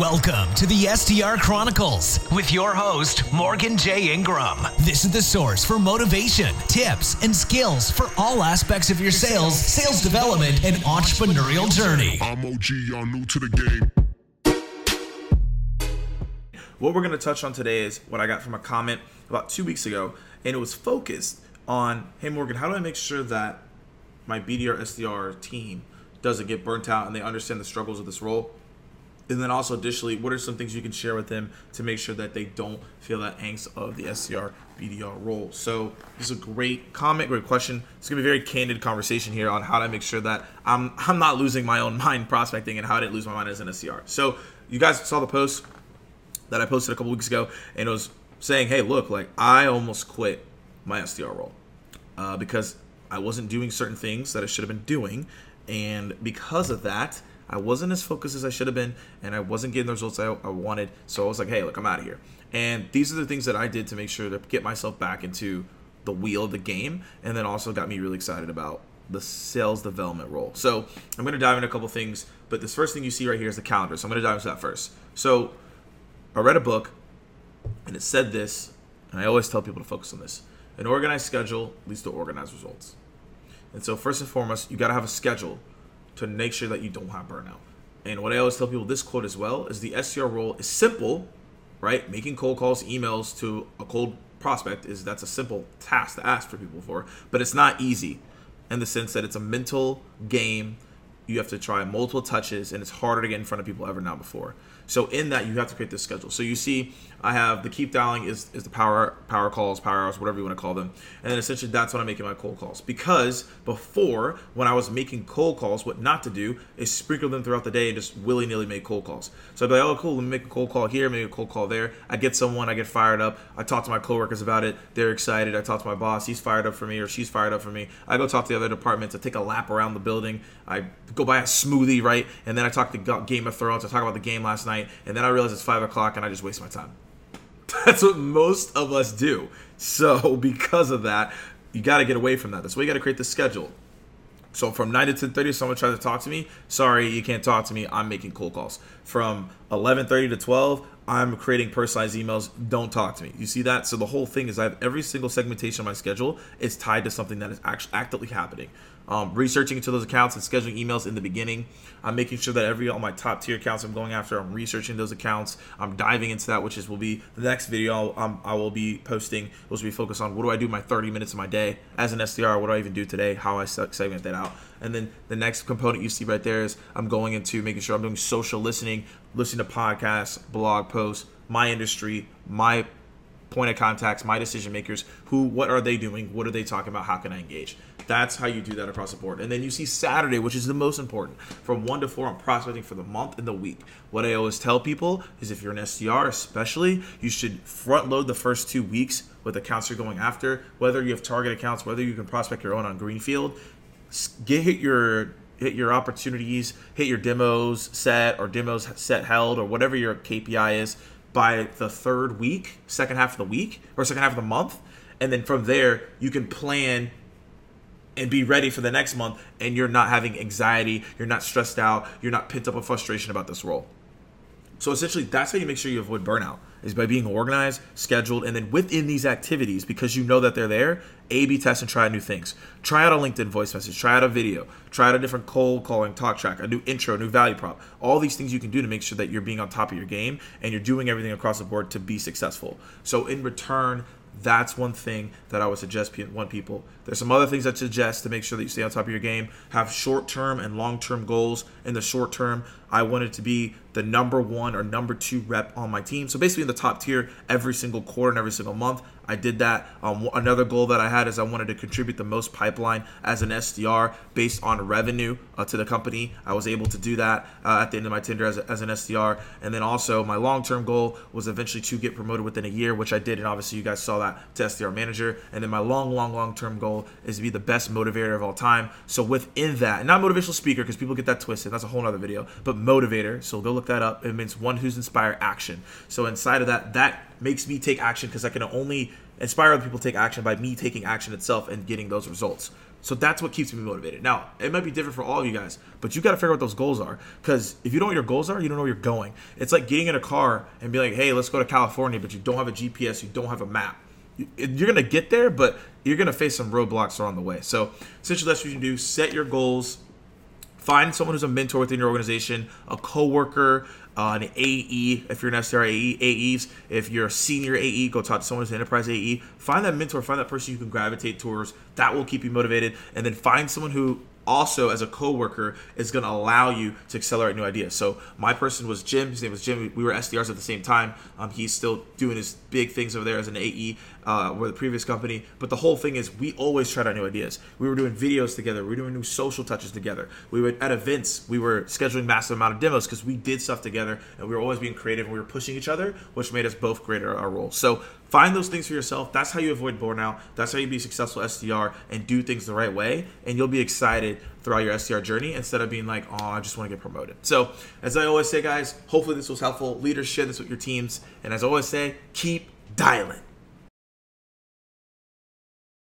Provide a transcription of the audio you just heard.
Welcome to the SDR Chronicles with your host, Morgan J. Ingram. This is the source for motivation, tips, and skills for all aspects of your sales, sales development, and entrepreneurial journey. I'm OG, y'all new to the game. What we're going to touch on today is what I got from a comment about two weeks ago, and it was focused on hey, Morgan, how do I make sure that my BDR SDR team doesn't get burnt out and they understand the struggles of this role? And then also additionally, what are some things you can share with them to make sure that they don't feel that angst of the SDR BDR role? So this is a great comment, great question. It's gonna be a very candid conversation here on how to make sure that I'm I'm not losing my own mind prospecting and how I didn't lose my mind as an SDR. So you guys saw the post that I posted a couple weeks ago, and it was saying, "Hey, look, like I almost quit my SDR role uh, because I wasn't doing certain things that I should have been doing, and because of that." I wasn't as focused as I should have been, and I wasn't getting the results I, I wanted. So I was like, hey, look, I'm out of here. And these are the things that I did to make sure to get myself back into the wheel of the game, and then also got me really excited about the sales development role. So I'm going to dive into a couple things, but this first thing you see right here is the calendar. So I'm going to dive into that first. So I read a book, and it said this, and I always tell people to focus on this: an organized schedule leads to organized results. And so first and foremost, you got to have a schedule to make sure that you don't have burnout. And what I always tell people this quote as well is the SDR role is simple, right? Making cold calls, emails to a cold prospect is that's a simple task to ask for people for, but it's not easy in the sense that it's a mental game. You have to try multiple touches, and it's harder to get in front of people ever now before. So in that, you have to create this schedule. So you see, I have the keep dialing is, is the power power calls, power hours, whatever you want to call them, and then essentially that's when I'm making my cold calls. Because before, when I was making cold calls, what not to do is sprinkle them throughout the day and just willy nilly make cold calls. So I'd be like, oh cool, let me make a cold call here, make a cold call there. I get someone, I get fired up. I talk to my coworkers about it, they're excited. I talk to my boss, he's fired up for me or she's fired up for me. I go talk to the other departments. I take a lap around the building. I go buy a smoothie, right, and then I talk to Game of Thrones. I talk about the game last night, and then I realize it's five o'clock and I just waste my time. That's what most of us do. So because of that, you got to get away from that. That's why you got to create the schedule. So from 9 to 10:30, someone tries to talk to me. Sorry, you can't talk to me. I'm making cold calls. From 11:30 to 12, I'm creating personalized emails. Don't talk to me. You see that? So the whole thing is I have every single segmentation of my schedule is tied to something that is actually actively happening um, researching into those accounts and scheduling emails in the beginning. I'm making sure that every all my top tier accounts I'm going after, I'm researching those accounts. I'm diving into that, which is will be the next video I'll, I will be posting. Will be focused on what do I do my 30 minutes of my day as an SDR. What do I even do today? How I segment that out. And then the next component you see right there is I'm going into making sure I'm doing social listening, listening to podcasts, blog posts, my industry, my point of contacts, my decision makers, who what are they doing? What are they talking about? How can I engage? That's how you do that across the board. And then you see Saturday, which is the most important, from one to four on prospecting for the month and the week. What I always tell people is if you're an SDR, especially, you should front load the first two weeks with accounts you're going after, whether you have target accounts, whether you can prospect your own on Greenfield. Get hit your hit your opportunities, hit your demos set or demos set held or whatever your KPI is by the third week, second half of the week or second half of the month. And then from there, you can plan and be ready for the next month and you're not having anxiety, you're not stressed out, you're not pent up with frustration about this role. So essentially that's how you make sure you avoid burnout is by being organized, scheduled, and then within these activities, because you know that they're there, A B test and try new things. Try out a LinkedIn voice message, try out a video, try out a different cold calling talk track, a new intro, a new value prop. All these things you can do to make sure that you're being on top of your game and you're doing everything across the board to be successful. So in return, that's one thing that I would suggest one people. There's some other things I suggest to make sure that you stay on top of your game. Have short-term and long-term goals. In the short term, I wanted to be the number one or number two rep on my team. So basically in the top tier every single quarter and every single month. I did that. Um, another goal that I had is I wanted to contribute the most pipeline as an SDR based on revenue uh, to the company. I was able to do that uh, at the end of my tenure as, as an SDR. And then also my long-term goal was eventually to get promoted within a year, which I did. And obviously you guys saw that to SDR manager. And then my long, long, long-term goal is to be the best motivator of all time. So within that, not motivational speaker because people get that twisted. That's a whole other video. But motivator. So go look that up. It means one who's inspired action. So inside of that, that makes me take action because I can only inspire other people to take action by me taking action itself and getting those results. So that's what keeps me motivated. Now, it might be different for all of you guys, but you got to figure out what those goals are. Because if you don't know what your goals are, you don't know where you're going. It's like getting in a car and be like, hey, let's go to California, but you don't have a GPS, you don't have a map. You're going to get there, but you're going to face some roadblocks along the way. So, essentially, that's what you can do. Set your goals. Find someone who's a mentor within your organization, a coworker, an AE, if you're an SDR AE, AEs. If you're a senior AE, go talk to someone who's an enterprise AE. Find that mentor, find that person you can gravitate towards. That will keep you motivated. And then find someone who also as a coworker is going to allow you to accelerate new ideas. So my person was Jim. His name was Jim. We were SDRs at the same time. Um, he's still doing his big things over there as an AE uh, with the previous company. But the whole thing is we always tried out new ideas. We were doing videos together. We were doing new social touches together. We were at events. We were scheduling massive amount of demos because we did stuff together and we were always being creative and we were pushing each other, which made us both great at our roles. So find those things for yourself. That's how you avoid burnout. That's how you be successful SDR and do things the right way. And you'll be excited throughout your SDR journey instead of being like, oh, I just want to get promoted. So, as I always say, guys, hopefully this was helpful. Leaders share this with your teams. And as I always say, keep dialing.